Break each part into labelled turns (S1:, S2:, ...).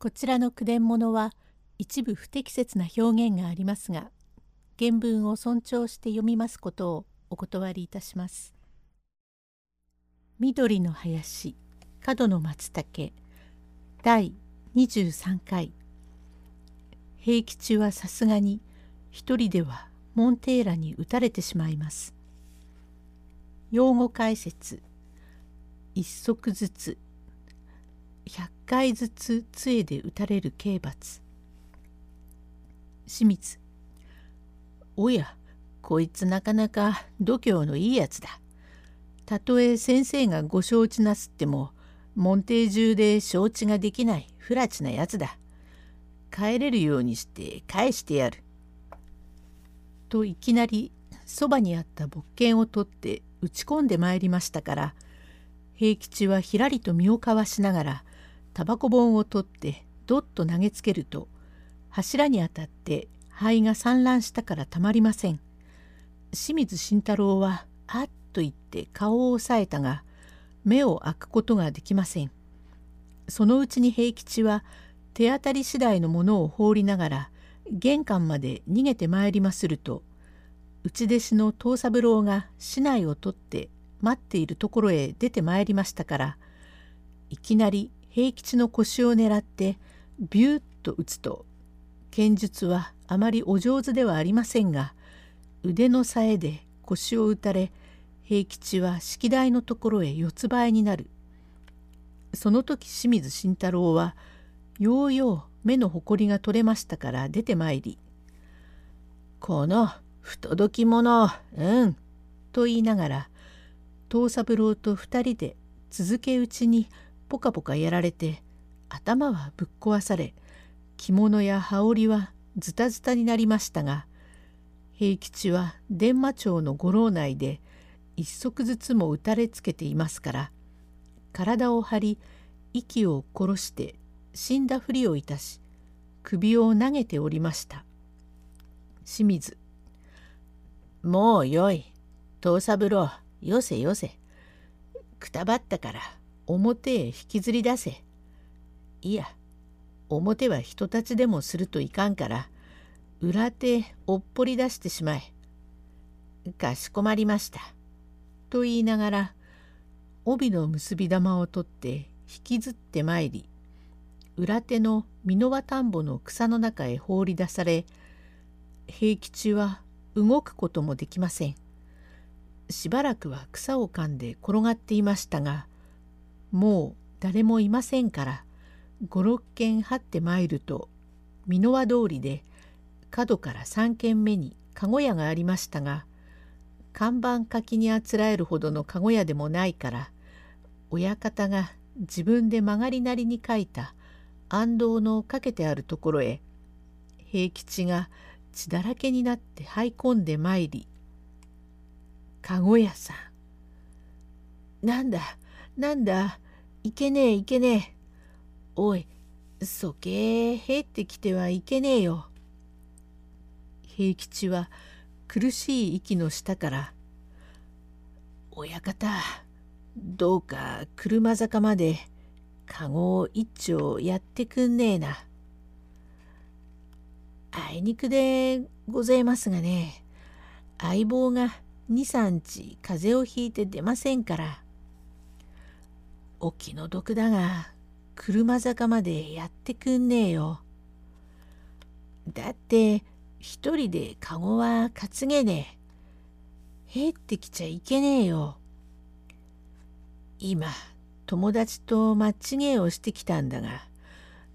S1: こちらの句伝物は一部不適切な表現がありますが原文を尊重して読みますことをお断りいたします。緑の林角の松茸第23回平吉はさすがに一人ではモンテーラに撃たれてしまいます。用語解説一足ずつ100回ずつ杖で打たれる刑罰。清水。おやこいつなかなか度胸のいいやつだ。たとえ先生がご承知なすっても門弟中で承知ができない不埒なやつだ。帰れるようにして返してやる。といきなりそばにあった木剣を取って打ち込んでまいりましたから平吉はひらりと身をかわしながらタバコ本を取ってどっと投げつけると柱に当たって灰が散乱したからたまりません。清水慎太郎はあっと言って顔を押さえたが目を開くことができません。そのうちに平吉は手当たり次第のものを放りながら玄関まで逃げてまいりますると内弟子の藤三郎が市内を取って待っているところへ出てまいりましたからいきなり平吉の腰を狙ってビューッと打つと剣術はあまりお上手ではありませんが腕のさえで腰を打たれ平吉は式台のところへ四つ倍になる。その時清水慎太郎はようよう目の誇りが取れましたから出てまいり「この不届き者うん」と言いながら藤三郎と二人で続け打ちにポカポカやられて頭はぶっ壊され着物や羽織はズタズタになりましたが平吉は伝馬町の五郎内で一足ずつも打たれつけていますから体を張り息を殺して死んだふりをいたし首を投げておりました。清水もうよい。藤三郎よせよせ。くたばったから表へ引きずり出せ。いや、表は人たちでもするといかんから、裏手おっぽり出してしまえ。かしこまりました。と言いながら、帯の結び玉を取って引きずってまいり、裏手の箕輪田んぼの草の中へ放り出され、平吉は動くこともできません。しばらくは草を噛んで転がっていましたがもう誰もいませんから五六軒張って参ると箕輪通りで角から三軒目に籠屋がありましたが看板書きにあつらえるほどの籠屋でもないから親方が自分で曲がりなりに書いた暗道のかけてあるところへ平吉が血だらけになって這い込んで参り籠屋さん。なんだ、なんだ、いけねえいけねえ。おい、そけーへってきてはいけねえよ。平吉は苦しい息の下から「親方どうか車坂まで籠を一丁やってくんねえな」。あいにくでございますがね相棒が23日風邪をひいて出ませんからお気の毒だが車坂までやってくんねえよ。だって一人で籠は担げねえ。へってきちゃいけねえよ。今友達とマッチ芸をしてきたんだが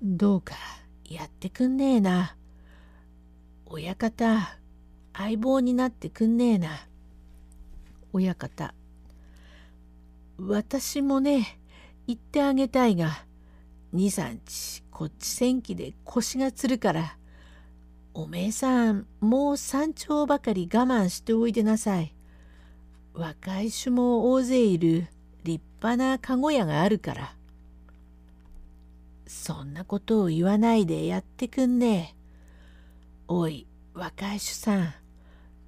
S1: どうかやってくんねえな。親方相棒になってくんねえな。親方私もね言ってあげたいが23日こっち戦記で腰がつるからおめえさんもう山頂ばかり我慢しておいでなさい。若い種も大勢いる立派な籠屋があるから。そんなことを言わないでやってくんねえ。おい若い種さん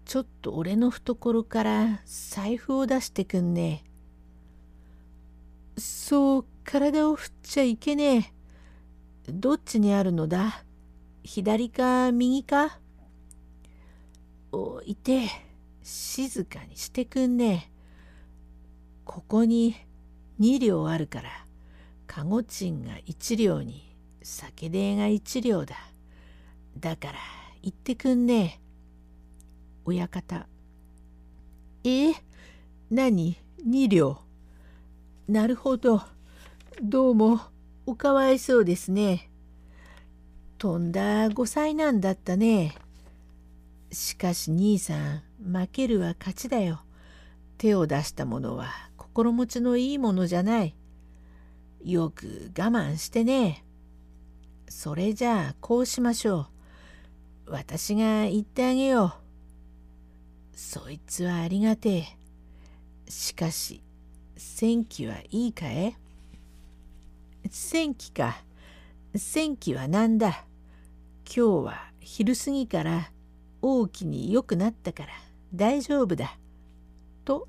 S1: ちょっと俺の懐から財布を出してくんねえ。そう体を振っちゃいけねえ。どっちにあるのだ？左か右か？おいて静かにしてくんねえ。ここに2両あるからかご賃が1両に酒代が1両だ。だから行ってくんねえ。親方。え？何？2両。なるほど。どうもおかわいそうですね。とんだ5歳なんだったね。しかし兄さん負けるは勝ちだよ。手を出したものは心持ちのいいものじゃない。よく我慢してね。それじゃあこうしましょう。私が言ってあげよう。そいつはありがてえ。しかし戦機はいいかえ戦機か戦機は何だ？今日は昼過ぎから大きに良くなったから大丈夫だ。と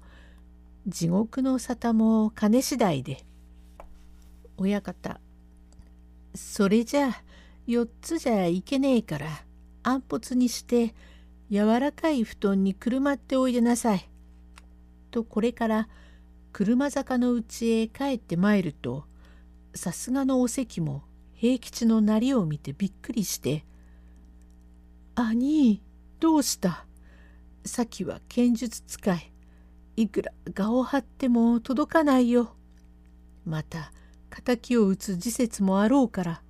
S1: 地獄の沙汰も金次第で親方それじゃあ4つじゃいけねえから安発にして柔らかい布団にくるまっておいでなさい。とこれから車坂のうちへ帰ってまいるとさすがのお関も平吉のなりを見てびっくりして「兄どうした？さっきは剣術使いいくら画を張っても届かないよ。また敵を討つ時節もあろうから。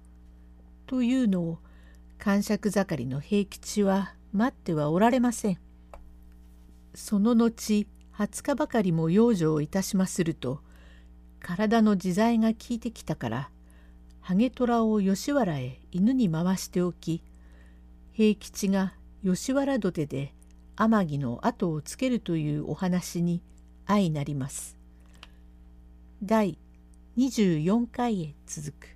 S1: というのを感触盛りの平吉は待ってはおられません。その後20日ばかりも養生いたしますると体の自在が効いてきたからハゲトラを吉原へ犬に回しておき平吉が吉原土手で天城の後をつけるというお話に相なります。第24回へ続く